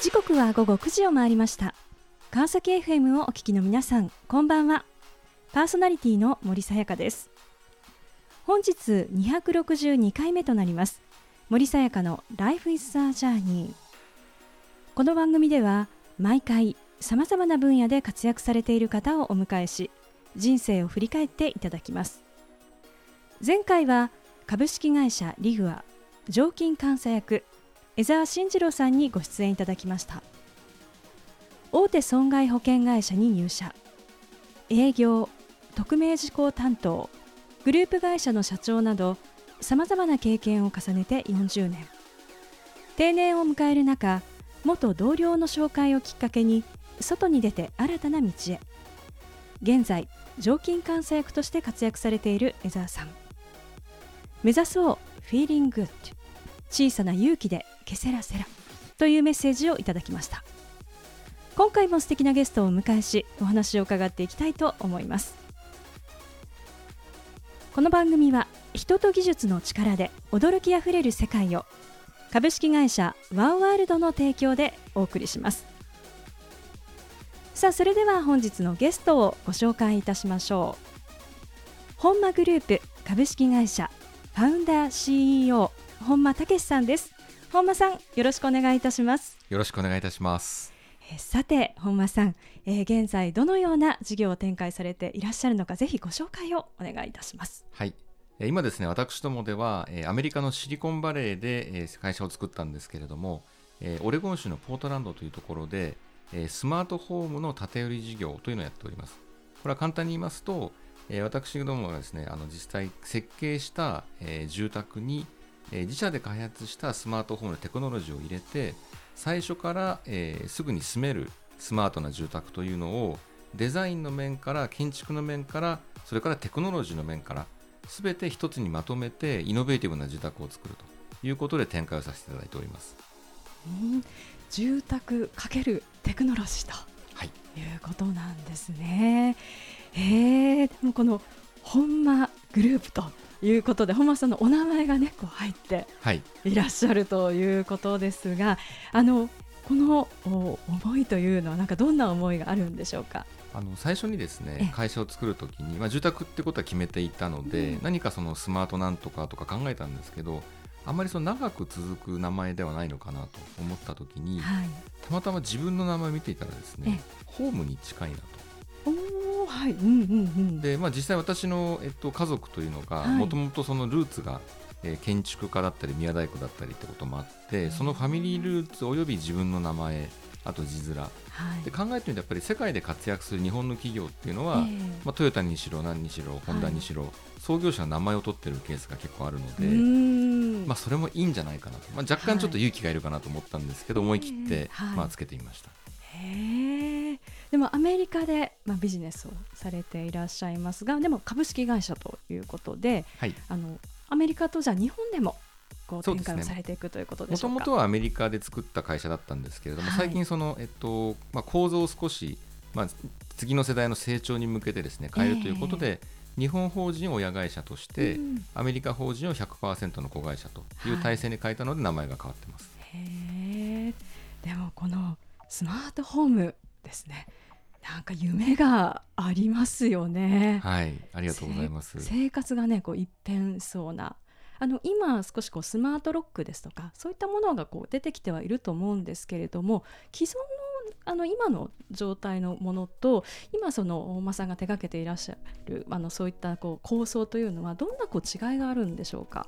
時刻は午後9時を回りました。川崎 FM をお聞きの皆さんこんばんは。パーソナリティの森さやかです。本日262回目となります。森さやかの Life is a Journey この番組では毎回さまざまな分野で活躍されている方をお迎えし人生を振り返っていただきます。前回は株式会社リグア常勤監査役江澤慎次郎さんにご出演いただきました。大手損害保険会社に入社。営業匿名事項担当グループ会社の社長などさまざまな経験を重ねて40年。定年を迎える中元同僚の紹介をきっかけに外に出て新たな道へ。現在常勤監査役として活躍されている江澤さん。目指そうフィーリング小さな勇気でケセラセラというメッセージをいただきました。今回も素敵なゲストをお迎えしお話を伺っていきたいと思います。この番組は人と技術の力で驚きあふれる世界を株式会社ワンワールドの提供でお送りします。さあそれでは本日のゲストをご紹介いたしましょう。本間グループ株式会社ファウンダー CEO 本間武さんです。本間さんよろしくお願いいたします。よろしくお願いいたします。えさて本間さん、えー、現在どのような事業を展開されていらっしゃるのかぜひご紹介をお願いいたします。はい。今ですね私どもではアメリカのシリコンバレーで会社を作ったんですけれどもオレゴン州のポートランドというところでスマートホームの建て売り事業というのをやっております。これは簡単に言いますと私どもがですねあの実際設計した住宅に自社で開発したスマートフォンのテクノロジーを入れて最初から、えー、すぐに住めるスマートな住宅というのをデザインの面から建築の面からそれからテクノロジーの面から全て一つにまとめてイノベーティブな住宅を作ると。いうことで展開をさせていただいております。うん。住宅かけるテクノロジーと、はい、いうことなんですね。えー、でもこの本間グループということで本間さんのお名前がねこう入ってい。らっしゃるということですが、はい、あのこの思いというのはなんかどんな思いがあるんでしょうか？あの最初にですね会社を作るときに、まあ、住宅ってことは決めていたので、うん、何かそのスマートなんとかとか考えたんですけどあまりその長く続く名前ではないのかなと思ったときに、はい、たまたま自分の名前を見ていたらですねホームに近いなと。はいうんうんうん、で、まあ、実際私の、えっと、家族というのがもともとそのルーツが、えー、建築家だったり宮大工だったりってこともあってそのファミリールーツおよび自分の名前あと字面、はい、で考えてみるとやっぱり世界で活躍する日本の企業っていうのは、えー、まあ、トヨタにしろ何にしろホンダにしろ、はい、創業者の名前を取ってるケースが結構あるので、まあ、それもいいんじゃないかなと、まあ、若干ちょっと勇気がいるかなと思ったんですけど、はい、思い切って、まあ、つけてみました。へえでもアメリカで、まあ、ビジネスをされていらっしゃいますがでも株式会社ということで、はい、あのアメリカとじゃあ日本でもこう展開をされていくということでしょうか？もともとはアメリカで作った会社だったんですけれども、はい、最近その、えっとまあ、構造を少し、まあ、次の世代の成長に向けてですね変えるということで、えー、日本法人を親会社として、うん、アメリカ法人を100%の子会社という体制に変えたので名前が変わってます。はい、へでもこのスマートホームですねなんか夢がありますよね。はい、ありがとうございます。生活がね、こう一変そうな。あの今少しこうスマートロックですとかそういったものがこう出てきてはいると思うんですけれども既存のあの今の状態のものと今その大間さんが手がけていらっしゃるあのそういったこう構想というのはどんなこう違いがあるんでしょうか？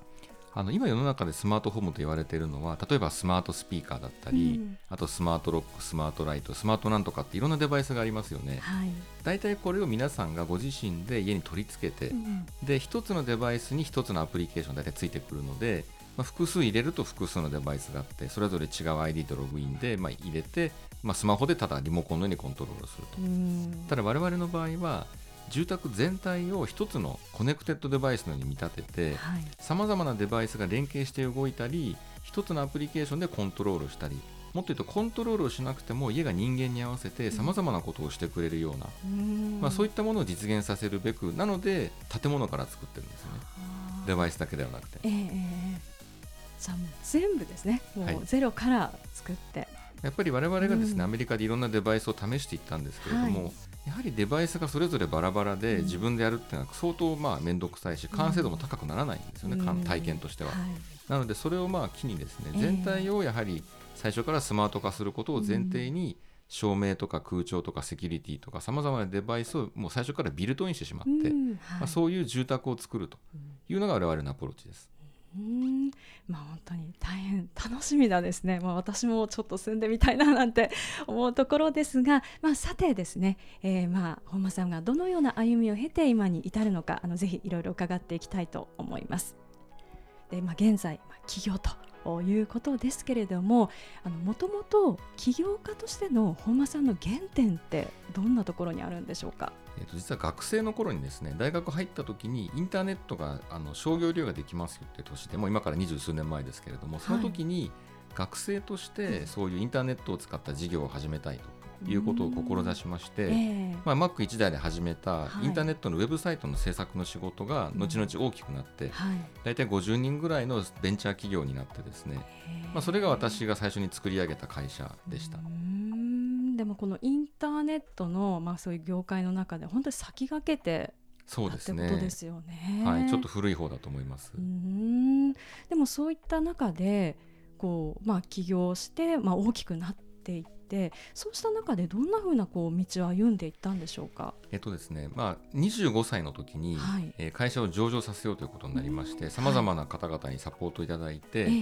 あの今世の中でスマートホームと言われているのは例えばスマートスピーカーだったり、うん、あとスマートロックスマートライトスマートなんとかっていろんなデバイスがありますよね、はい、大体これを皆さんがご自身で家に取り付けて、うん、で1つのデバイスに1つのアプリケーション大体ついてくるので、まあ、複数入れると複数のデバイスがあってそれぞれ違う ID とログインで、まあ、入れて、まあ、スマホでただリモコンのようにコントロールすると、うん、ただ我々の場合は住宅全体を一つのコネクテッドデバイスのように見立ててさまざまなデバイスが連携して動いたり一つのアプリケーションでコントロールしたりもっと言うとコントロールをしなくても家が人間に合わせてさまざまなことをしてくれるような、うん、まあ、そういったものを実現させるべくなので建物から作ってるんですね。デバイスだけではなくて、えー、じゃあもう全部ですね。もうゼロから作って、はいやっぱり我々がですね、うん、アメリカでいろんなデバイスを試していったんですけれども、はい、やはりデバイスがそれぞれバラバラで自分でやるっていうのは相当まあ面倒くさいし完成度も高くならないんですよね、うん、体験としては、はい、なのでそれをまあ機にですね全体をやはり最初からスマート化することを前提に、照明とか空調とかセキュリティとかさまざまなデバイスをもう最初からビルトインしてしまって、うん。はい、まあ、そういう住宅を作るというのが我々のアプローチです。うんまあ本当に大変楽しみだですね、まあ、私もちょっと住んでみたいななんて思うところですが、まあ、さてですね、えー、まあ本間さんがどのような歩みを経て今に至るのかあのぜひいろいろ伺っていきたいと思います。でまあ、現在、まあ、起業とということですけれどももともと起業家としての本間さんの原点ってどんなところにあるんでしょうか？えー、と実は学生の頃にですね大学入った時にインターネットがあの商業利用ができますよって年でもう今から二十数年前ですけれどもその時に学生としてそういうインターネットを使った事業を始めたいということを志しまして、えー、まあ、Mac1 台で始めたインターネットのウェブサイトの制作の仕事が後々大きくなって、はい、大体50人ぐらいのベンチャー企業になってですね、まあ、それが私が最初に作り上げた会社でした。でもこのインターネットの、まあ、そういう業界の中で本当に先駆けてそうですね。ですよね。はい、ちょっと古い方だと思います。うん。でもそういった中でこうまあ起業してまあ大きくなっていってそうした中でどんなふうなこう道を歩んでいったんでしょうか？えっとですね、まあ25歳の時に、はい、えー、会社を上場させようということになりまして、さまざまな方々にサポートいただいて、はい、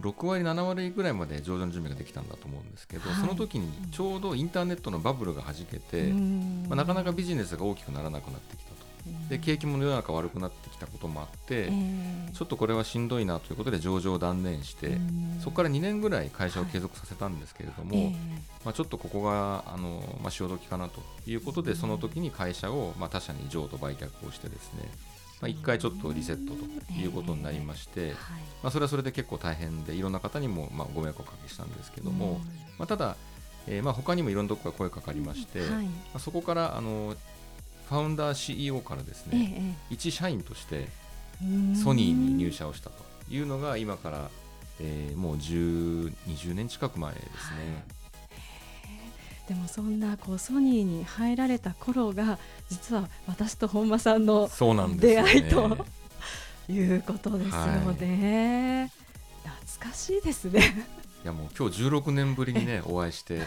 6割7割ぐらいまで上場の準備ができたんだと思うんですけど、はい、その時にちょうどインターネットのバブルがはじけて、まあ、なかなかビジネスが大きくならなくなってきた。と。で景気も世の中悪くなってきたこともあって、えー、ちょっとこれはしんどいなということで上場を断念して、そこから2年ぐらい会社を継続させたんですけれども、はい、まあ、ちょっとここがあの、まあ、潮時かなということで、その時に会社を、まあ、他社に譲渡売却をしてですねまあ、1回ちょっとリセットということになりまして、まあ、それはそれで結構大変でいろんな方にもまあご迷惑をおかけしたんですけども、まあ、ただ、えー、まあ他にもいろんなところから声かかりまして、はい、まあ、そこからあのファウンダー CEO からですね、ええ、一社員としてソニーに入社をしたと。いうのが今から、えー、もう10 20年近く前ですね。でもそんなこうソニーに入られた頃が実は私と本間さんの出会いと、ね、いうことですよね、はい、懐かしいですね。いやもう今日16年ぶりにね お会いして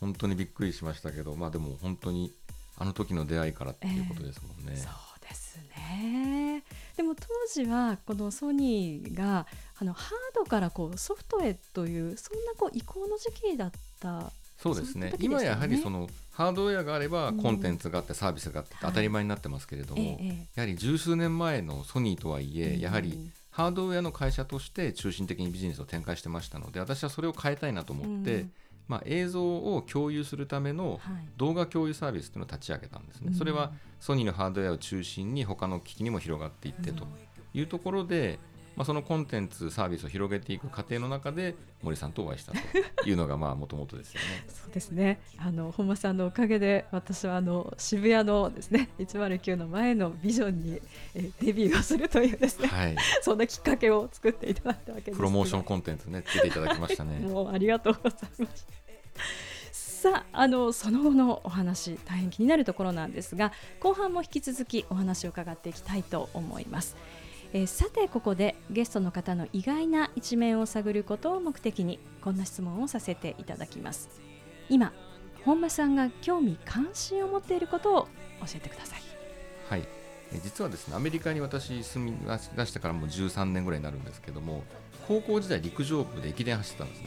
本当にびっくりしましたけどまあでも本当にあの時の出会いからっていうことですもんね。えー、そうですね。でも当時はこのソニーがあのハードからこうソフトへというそんなこう移行の時期だったそうですね、ね、今やはりそのハードウェアがあればコンテンツがあってサービスがあって当たり前になってますけれども、はいやはり十数年前のソニーとはいえ、やはりハードウェアの会社として中心的にビジネスを展開してましたので私はそれを変えたいなと思って、まあ、映像を共有するための動画共有サービスというのを立ち上げたんですね、はい、それはソニーのハードウェアを中心に他の機器にも広がっていってというところで、まあ、そのコンテンツサービスを広げていく過程の中で森さんとお会いしたというのがもともとですよね。そうですねあの本間さんのおかげで私はあの渋谷のですね109の前のビジョンにえデビューをするというですね、はい、そんなきっかけを作っていただいたわけですプロモーションコンテンツねつけていただきましたね。もうありがとうございます。さああのその後のお話大変気になるところなんですが後半も引き続きお話を伺っていきたいと思います。えー、さてここでゲストの方の意外な一面を探ることを目的にこんな質問をさせていただきます。今本間さんが興味関心を持っていることを教えてください。はい。実はですねアメリカに私住み出してからもう13年ぐらいになるんですけども高校時代陸上部で駅伝走ってたんですね。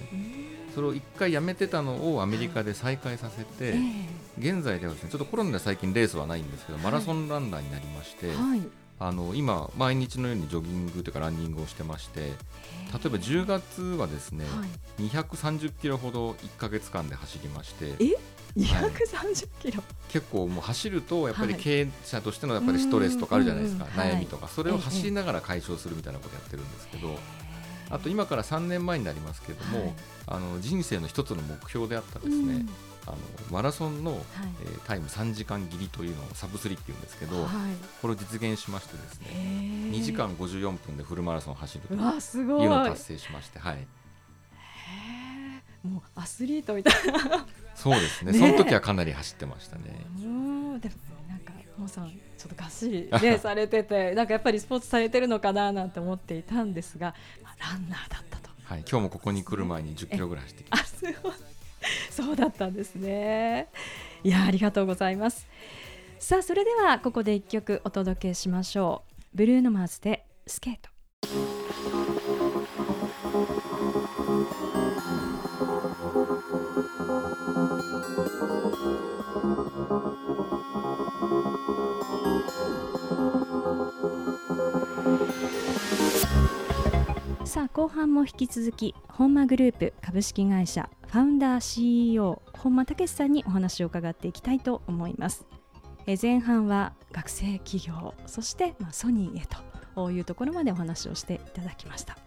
それを1回やめてたのをアメリカで再開させて、はい、現在ではですねちょっとコロナで最近レースはないんですけどマラソンランナーになりまして、はい、あの今、毎日のようにジョギングというかランニングをしてまして例えば10月はですね、はい、230キロほど1か月間で走りましてえ？230キロ、結構もう走るとやっぱり経営者としてのやっぱりストレスとかあるじゃないですか、悩みとか、それを走りながら解消するみたいなことやってるんですけど、あと今から3年前になりますけれども、あの人生の一つの目標であったですね、あのマラソンの、はい、えー、タイム3時間切りというのをサブスリっていうんですけど、はい、これを実現しましてですね2時間54分でフルマラソンを走るというのを達成しまして、はい、もうアスリートみたいな。そうですね、ね、その時はかなり走ってましたね。うんでもなんかもうさんちょっとがっしりねされてて なんかやっぱりスポーツされてるのかななんて思っていたんですが、まあ、ランナーだったと。はい、今日もここに来る前に10キロぐらい走ってきました。そうだったんですね。いやありがとうございます。さあそれではここで一曲お届けしましょう。ブルーノマーズでスケート。さあ後半も引き続き本間グループ株式会社ファウンダー CEO 本間武さんにお話を伺っていきたいと思いますえ前半は学生企業そして、ま、ソニーへというところまでお話をしていただきました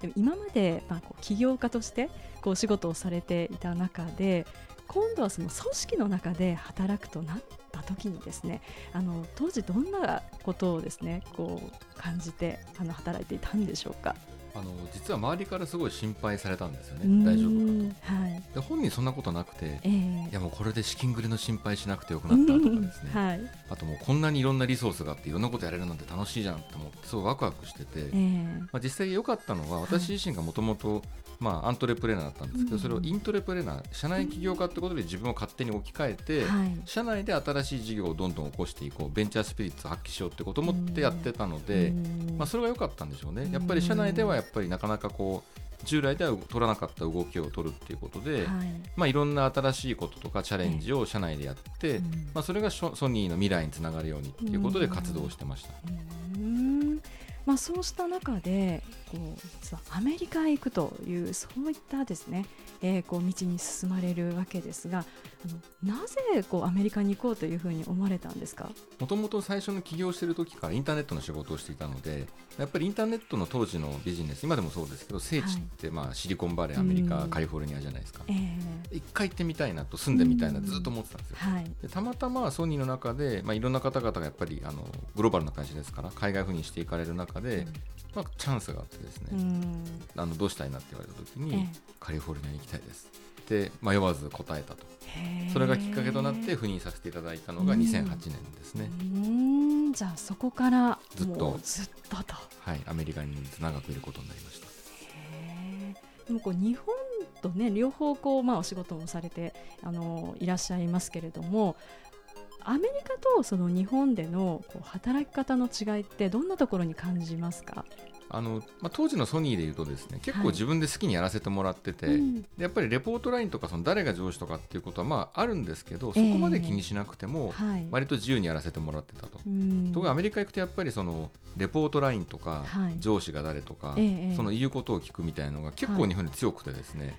でも今まで、ま、こう起業家としてこう仕事をされていた中で今度はその組織の中で働くとなった時にですねあの当時どんなことをですねこう感じてあの働いていたんでしょうか？あの実は周りからすごい心配されたんですよね、大丈夫かと、はい、で本人そんなことなくて、えー、いやもうこれで資金繰りの心配しなくてよくなったとかですね、はい、あともうこんなにいろんなリソースがあっていろんなことやれるなんて楽しいじゃんと思ってすごいワクワクしてて、えー、まあ、実際良かったのは私自身がもともとまあ、アントレプレーナーだったんですけど、それをイントレプレーナー社内起業家ってことで自分を勝手に置き換えて、社内で新しい事業をどんどん起こしていこうベンチャースピリッツを発揮しようってことを思ってやってたので、まあ、それが良かったんでしょうね。やっぱり社内ではやっぱりなかなかこう従来では取らなかった動きを取るっていうことで、はい。まあ、いろんな新しいこととかチャレンジを社内でやって、まあ、それがソニーの未来につながるようにっていうことで活動してました。まあ、そうした中でこう実はアメリカへ行くというそういったですね、えー、こう道に進まれるわけですがあのなぜこうアメリカに行こうというふうに思われたんですか？もともと最初の起業している時からインターネットの仕事をしていたのでやっぱりインターネットの当時のビジネス今でもそうですけど聖地ってまあシリコンバレーアメリカ、カリフォルニアじゃないですか、えー、一回行ってみたいなと住んでみたいなずっと思ってたんですよ、はい、でたまたまソニーの中で、まあ、いろんな方々がやっぱりあのグローバルな会社ですから海外赴任していかれる中で、まあ、チャンスがあってですね、あのどうしたいなって言われた時に、えー、カリフォルニアに行きたいですって迷わず答えたと。それがきっかけとなって赴任させていただいたのが2008年ですね。うん。じゃあそこからずっと。ずっとと。はい。アメリカに長くいることになりました。でもこう日本とね両方こうまあお仕事もされてあのいらっしゃいますけれどもアメリカとその日本でのこう働き方の違いってどんなところに感じますか？あのまあ、当時のソニーでいうとですね結構自分で好きにやらせてもらってて、はいうん、やっぱりレポートラインとかその誰が上司とかっていうことはまああるんですけど、そこまで気にしなくても、割と自由にやらせてもらってたと。ところがアメリカ行くとやっぱりそのレポートラインとか、上司が誰とか、その言うことを聞くみたいなのが結構日本に強くてですね、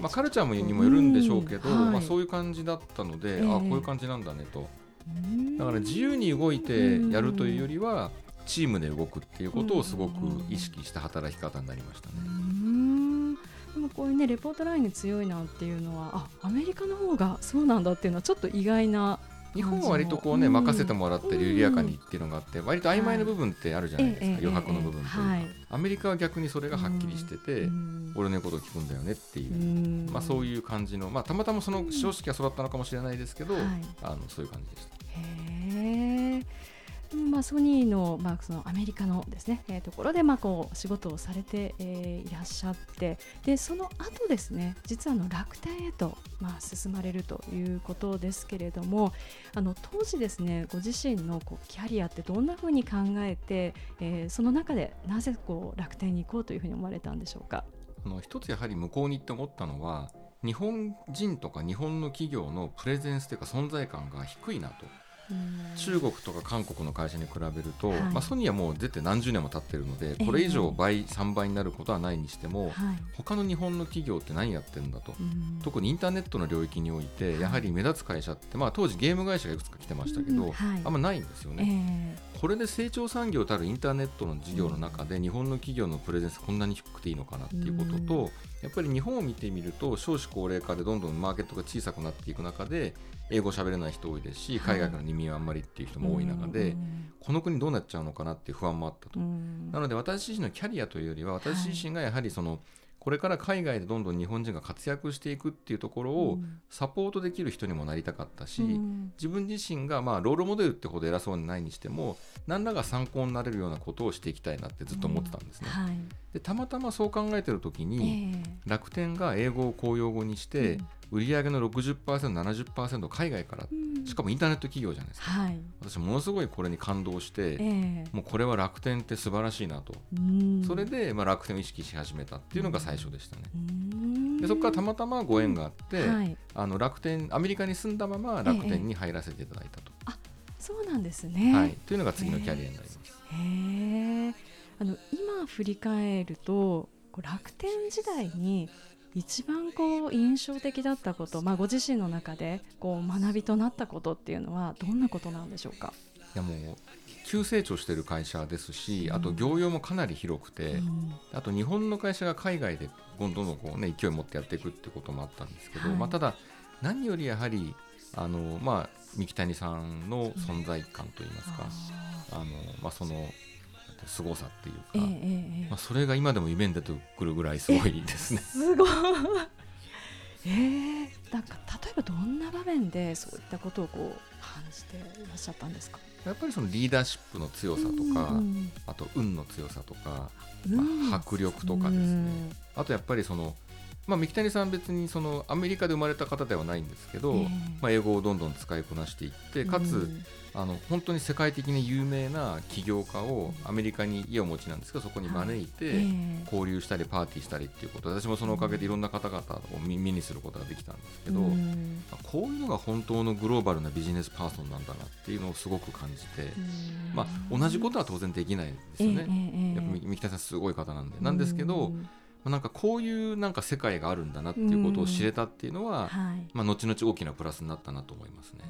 まあ、カルチャーにもよるんでしょうけど、まあ、そういう感じだったので、ああこういう感じなんだねと。だから自由に動いてやるというよりはチームで動くっていうことをすごく意識した働き方になりましたね。でもこういうねレポートラインに強いなっていうのはあアメリカの方がそうなんだっていうのはちょっと意外な日本は割とこうね、任せてもらって緩やかにっていうのがあって、割と曖昧な部分ってあるじゃないですか、余白の部分というか、アメリカは逆にそれがはっきりしてて、俺の言うことを聞くんだよねっていう、まあ、そういう感じの、まあ、たまたまその常識が育ったのかもしれないですけど、あのそういう感じでした。へーまソニーの,、まあそのアメリカのですね、えー、ところでまあこう仕事をされて、えー、いらっしゃってでその後ですね実はの楽天へと、まあ、進まれるということですけれどもあの当時ですねご自身のこうキャリアってどんなふうに考えて、えー、その中でなぜこう楽天に行こうというふうに思われたんでしょうか？あの一つやはり向こうにって思ったのは日本人とか日本の企業のプレゼンスというか存在感が低いなと。中国とか韓国の会社に比べると、はい、まあ、ソニーはもう出て何十年も経ってるのでこれ以上倍、3倍になることはないにしても、はい、他の日本の企業って何やってるんだと、特にインターネットの領域においてやはり目立つ会社って、まあ、当時ゲーム会社がいくつか来てましたけど、あんまないんですよね、えー、これで成長産業たるインターネットの事業の中で日本の企業のプレゼンスこんなに低くていいのかなっていうことと、やっぱり日本を見てみると少子高齢化でどんどんマーケットが小さくなっていく中で英語喋れない人多いですし海外から移民はあんまりっていう人も多い中で、この国どうなっちゃうのかなっていう不安もあったと。なので私自身のキャリアというよりは私自身がやはりそのこれから海外でどんどん日本人が活躍していくっていうところをサポートできる人にもなりたかったし、うん、自分自身がまあロールモデルってほど偉そうにないにしても何らか参考になれるようなことをしていきたいなってずっと思ってたんですね。うん。はい、でたまたまそう考えてる時に、えー、楽天が英語を公用語にして、売上の 60%70% 海外から、うん、しかもインターネット企業じゃないですか、はい、私ものすごいこれに感動して、えー、もうこれは楽天って素晴らしいなと、それでまあ楽天を意識し始めたっていうのが最初でしたね。でそこからたまたまご縁があって、はい、あの楽天アメリカに住んだまま楽天に入らせていただいたと。えー、あそうなんですね、はい、というのが次のキャリアになります。へえ。あの今振り返ると楽天時代に一番こう印象的だったこと、まあ、ご自身の中でこう学びとなったことっていうのはどんなことなんでしょうか？いやもう急成長している会社ですし、あと業用もかなり広くて、うん、あと日本の会社が海外でどんどんこう、ね、勢いを持ってやっていくってこともあったんですけど、はい、まあ、ただ、何よりやはりあの、まあ、三木谷さんの存在感といいますか、うん、あのまあ、その凄さっていうか、えー、まあ、それが今でも夢に出てくるぐらいすごいですね。すごい。えー、なんか例えばどんな場面でそういったことをこう感じていらっしゃったんですか？やっぱりそのリーダーシップの強さとか、あと運の強さとか、まあ、迫力とかですね、あとやっぱりそのまあ、三木谷さん別にそのアメリカで生まれた方ではないんですけど、えー、まあ、英語をどんどん使いこなしていってかつ、うん、あの本当に世界的に有名な起業家をアメリカに家をお持ちなんですけどそこに招いて交流したりパーティーしたりっていうこと私もそのおかげでいろんな方々を耳にすることができたんですけど、うん、こういうのが本当のグローバルなビジネスパーソンなんだなっていうのをすごく感じて、まあ、同じことは当然できないですよね、えー、やっぱ三木谷さんすごい方なんで。なんですけど、なんかこういうなんか世界があるんだなっていうことを知れたっていうのは、はい、まあ、後々大きなプラスになったなと思いますね。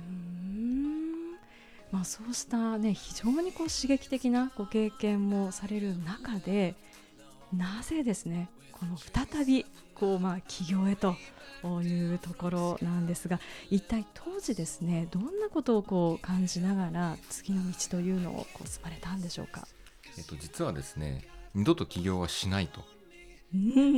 まあ、そうしたね非常にこう刺激的なご経験もされる中でなぜですねこの再びこうまあ起業へというところなんですが一体当時ですねどんなことをこう感じながら次の道というのをこう進まれたんでしょうか？えっと実はですね二度と起業はしないと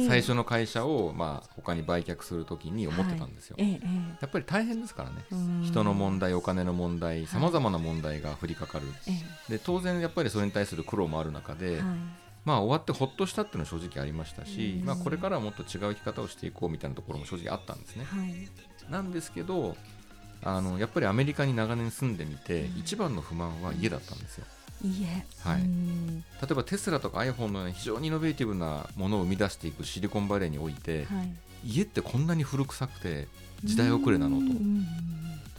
最初の会社をまあ他に売却するときに思ってたんですよ、はい。やっぱり大変ですからね。人の問題お金の問題さまざまな問題が降りかかる、で当然やっぱりそれに対する苦労もある中で、まあ終わってほっとしたっていうのは正直ありましたし、まあ、これからはもっと違う生き方をしていこうみたいなところも正直あったんですね、はい、なんですけどあのやっぱりアメリカに長年住んでみて、一番の不満は家だったんですよいいえ、はい、例えばテスラとか iPhone のような非常にイノベーティブなものを生み出していくシリコンバレーにおいて、はい、家ってこんなに古臭くて時代遅れなのと。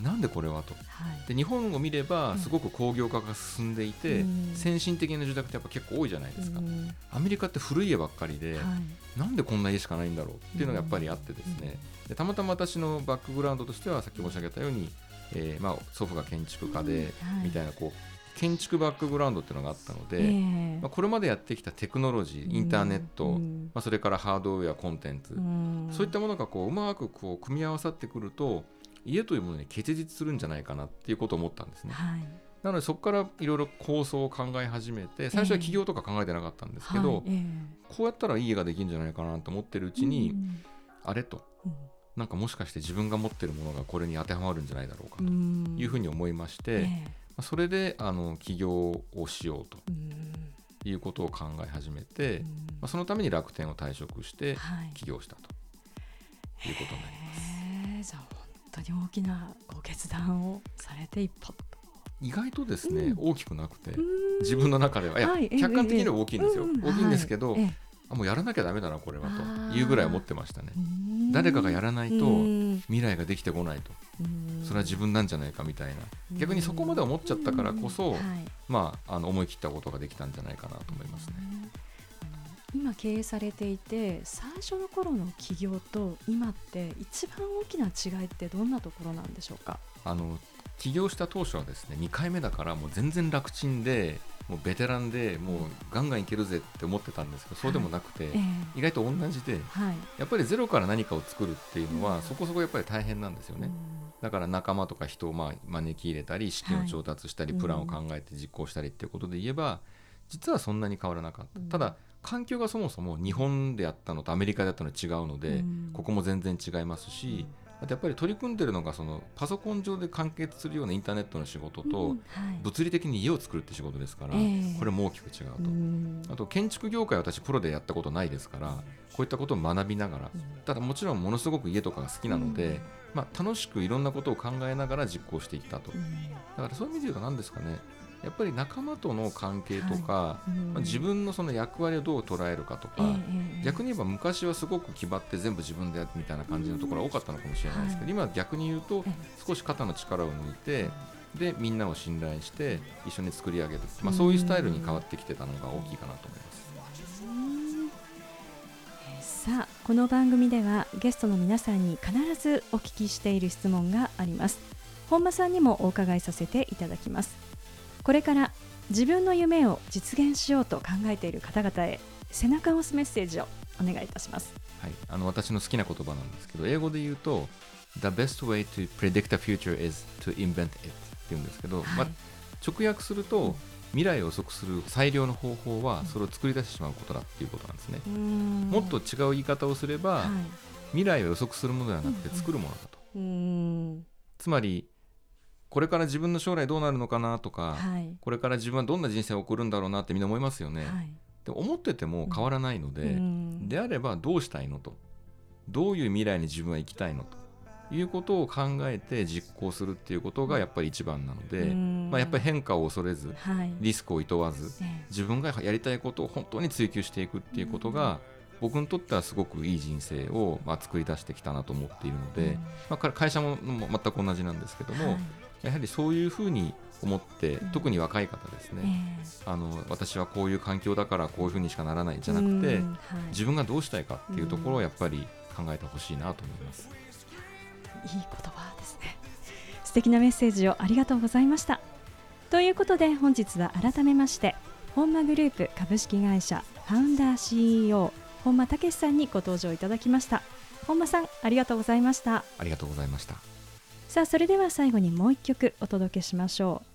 なんでこれはと、はい、で日本を見ればすごく工業化が進んでいて、うん、先進的な住宅ってやっぱ結構多いじゃないですか、うん、アメリカって古い家ばっかりで、はい、なんでこんな家しかないんだろうっていうのがやっぱりあってですね、うん、でたまたま私のバックグラウンドとしてはさっき申し上げたように、えーまあ、祖父が建築家で、みたいなこう建築バックグラウンドっていうのがあったので、えー、まあ、これまでやってきたテクノロジーインターネット、うん、まあ、それからハードウェアコンテンツ、うん、そういったものがこううまくこう組み合わさってくると家というものに結実するんじゃないかなっていうことを思ったんですね。はい、なのでそこからいろいろ構想を考え始めて最初は起業とか考えてなかったんですけど、えーはいえー、こうやったらいい家ができるんじゃないかなと思ってるうちに、うん、あれと、なんかもしかして自分が持ってるものがこれに当てはまるんじゃないだろうかというふうに思いまして、それであの起業をしようということを考え始めて、まあ、そのために楽天を退職して起業したということになります。じゃあ本当に大きなご決断をされて一歩意外とですね、うん、大きくなくて自分の中ではいや、はい、客観的には大きいんですよ、えー、大きいんですけど、はい。あもうやらなきゃだめだなこれはというぐらい思ってましたね誰かがやらないと未来ができてこないと。それは自分なんじゃないかみたいな。逆にそこまで思っちゃったからこそ、はい、まあ、あの思い切ったことができたんじゃないかなと思いますね。今経営されていて最初の頃の起業と今って一番大きな違いってどんなところなんでしょうか？あの起業した当初はですね2回目だからもう全然楽ちんでもうベテランでもうガンガンいけるぜって思ってたんですけどそうでもなくて、意外と同じで、やっぱりゼロから何かを作るっていうのは、そこそこやっぱり大変なんですよね。だから仲間とか人をまあ招き入れたり資金を調達したりプランを考えて実行したりっていうことで言えば実はそんなに変わらなかった。ただ環境がそもそも日本でやったのとアメリカでやったの違うので、うん、ここも全然違いますし、あとやっぱり取り組んでるのがそのパソコン上で完結するようなインターネットの仕事と、物理的に家を作るって仕事ですから、これも大きく違うと、あと建築業界私プロでやったことないですからこういったことを学びながら、ただもちろんものすごく家とかが好きなので、まあ、楽しくいろんなことを考えながら実行していったと、だからそういう意味で言うと何ですかねやっぱり仲間との関係とか、はい。まあ、自分のその役割をどう捉えるかとか、えー、逆に言えば昔はすごく気張って全部自分でやるみたいな感じのところが多かったのかもしれないですけど、今逆に言うと少し肩の力を抜いてでみんなを信頼して一緒に作り上げる、まあ、そういうスタイルに変わってきてたのが大きいかなと思います。さあこの番組ではゲストの皆さんに必ずお聞きしている質問があります。本間さんにもお伺いさせていただきますこれから自分の夢を実現しようと考えている方々へ背中を押すメッセージをお願いいたします。はい、あの私の好きな言葉なんですけど、英語で言うと、The best way to predict a future is to invent it って言うんですけど、はい、まあ、直訳すると、未来を予測する最良の方法はそれを作り出してしまうことだっていうことなんですね。もっと違う言い方をすれば、はい、未来を予測するものではなくて作るものだと。つまりこれから自分の将来どうなるのかなとか、はい、これから自分はどんな人生を送るんだろうなってみんな思いますよね。はい、で思ってても変わらないので、うん、であればどうしたいのとどういう未来に自分は生きたいのということを考えて実行するっていうことがやっぱり一番なので、まあ、やっぱり変化を恐れず、はい、リスクをいとわず、自分がやりたいことを本当に追求していくっていうことが、僕にとってはすごくいい人生をまあ作り出してきたなと思っているので、まあ、会社も全く同じなんですけども、やはりそういうふうに思って、うん、特に若い方ですね、えー、あの私はこういう環境だからこういうふうにしかならないじゃなくて、はい、自分がどうしたいかっていうところをやっぱり考えてほしいなと思います。いい言葉ですね。素敵なメッセージをありがとうございました。ということで本日は改めまして本間グループ株式会社ファウンダー CEO 本間武さんにご登場いただきました。本間さんありがとうございました。ありがとうございましたさあそれでは最後にもう一曲お届けしましょう。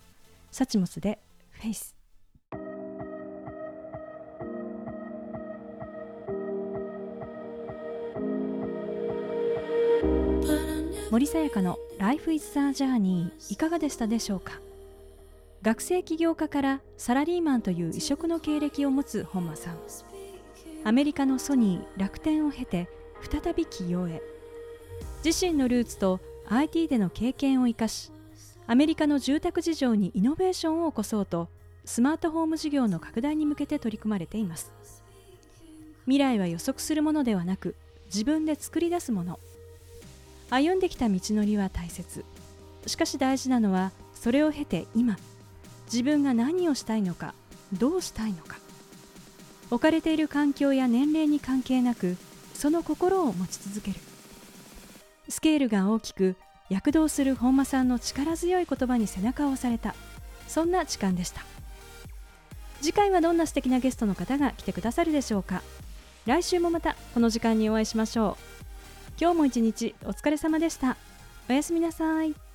サチモスでフェイス。森さやかの Life is the Journey いかがでしたでしょうか？学生起業家からサラリーマンという異色の経歴を持つ本間さん。アメリカのソニー楽天を経て再び起業へ。自身のルーツと IT での経験を生かしアメリカの住宅事情にイノベーションを起こそうとスマートホーム事業の拡大に向けて取り組まれています。未来は予測するものではなく自分で作り出すもの。歩んできた道のりは大切。しかし大事なのはそれを経て今自分が何をしたいのかどうしたいのか。置かれている環境や年齢に関係なくその心を持ち続ける。スケールが大きく躍動する本間さんの力強い言葉に背中を押された。そんな時間でした。次回はどんな素敵なゲストの方が来てくださるでしょうか。来週もまたこの時間にお会いしましょう。今日も一日お疲れ様でした。おやすみなさい。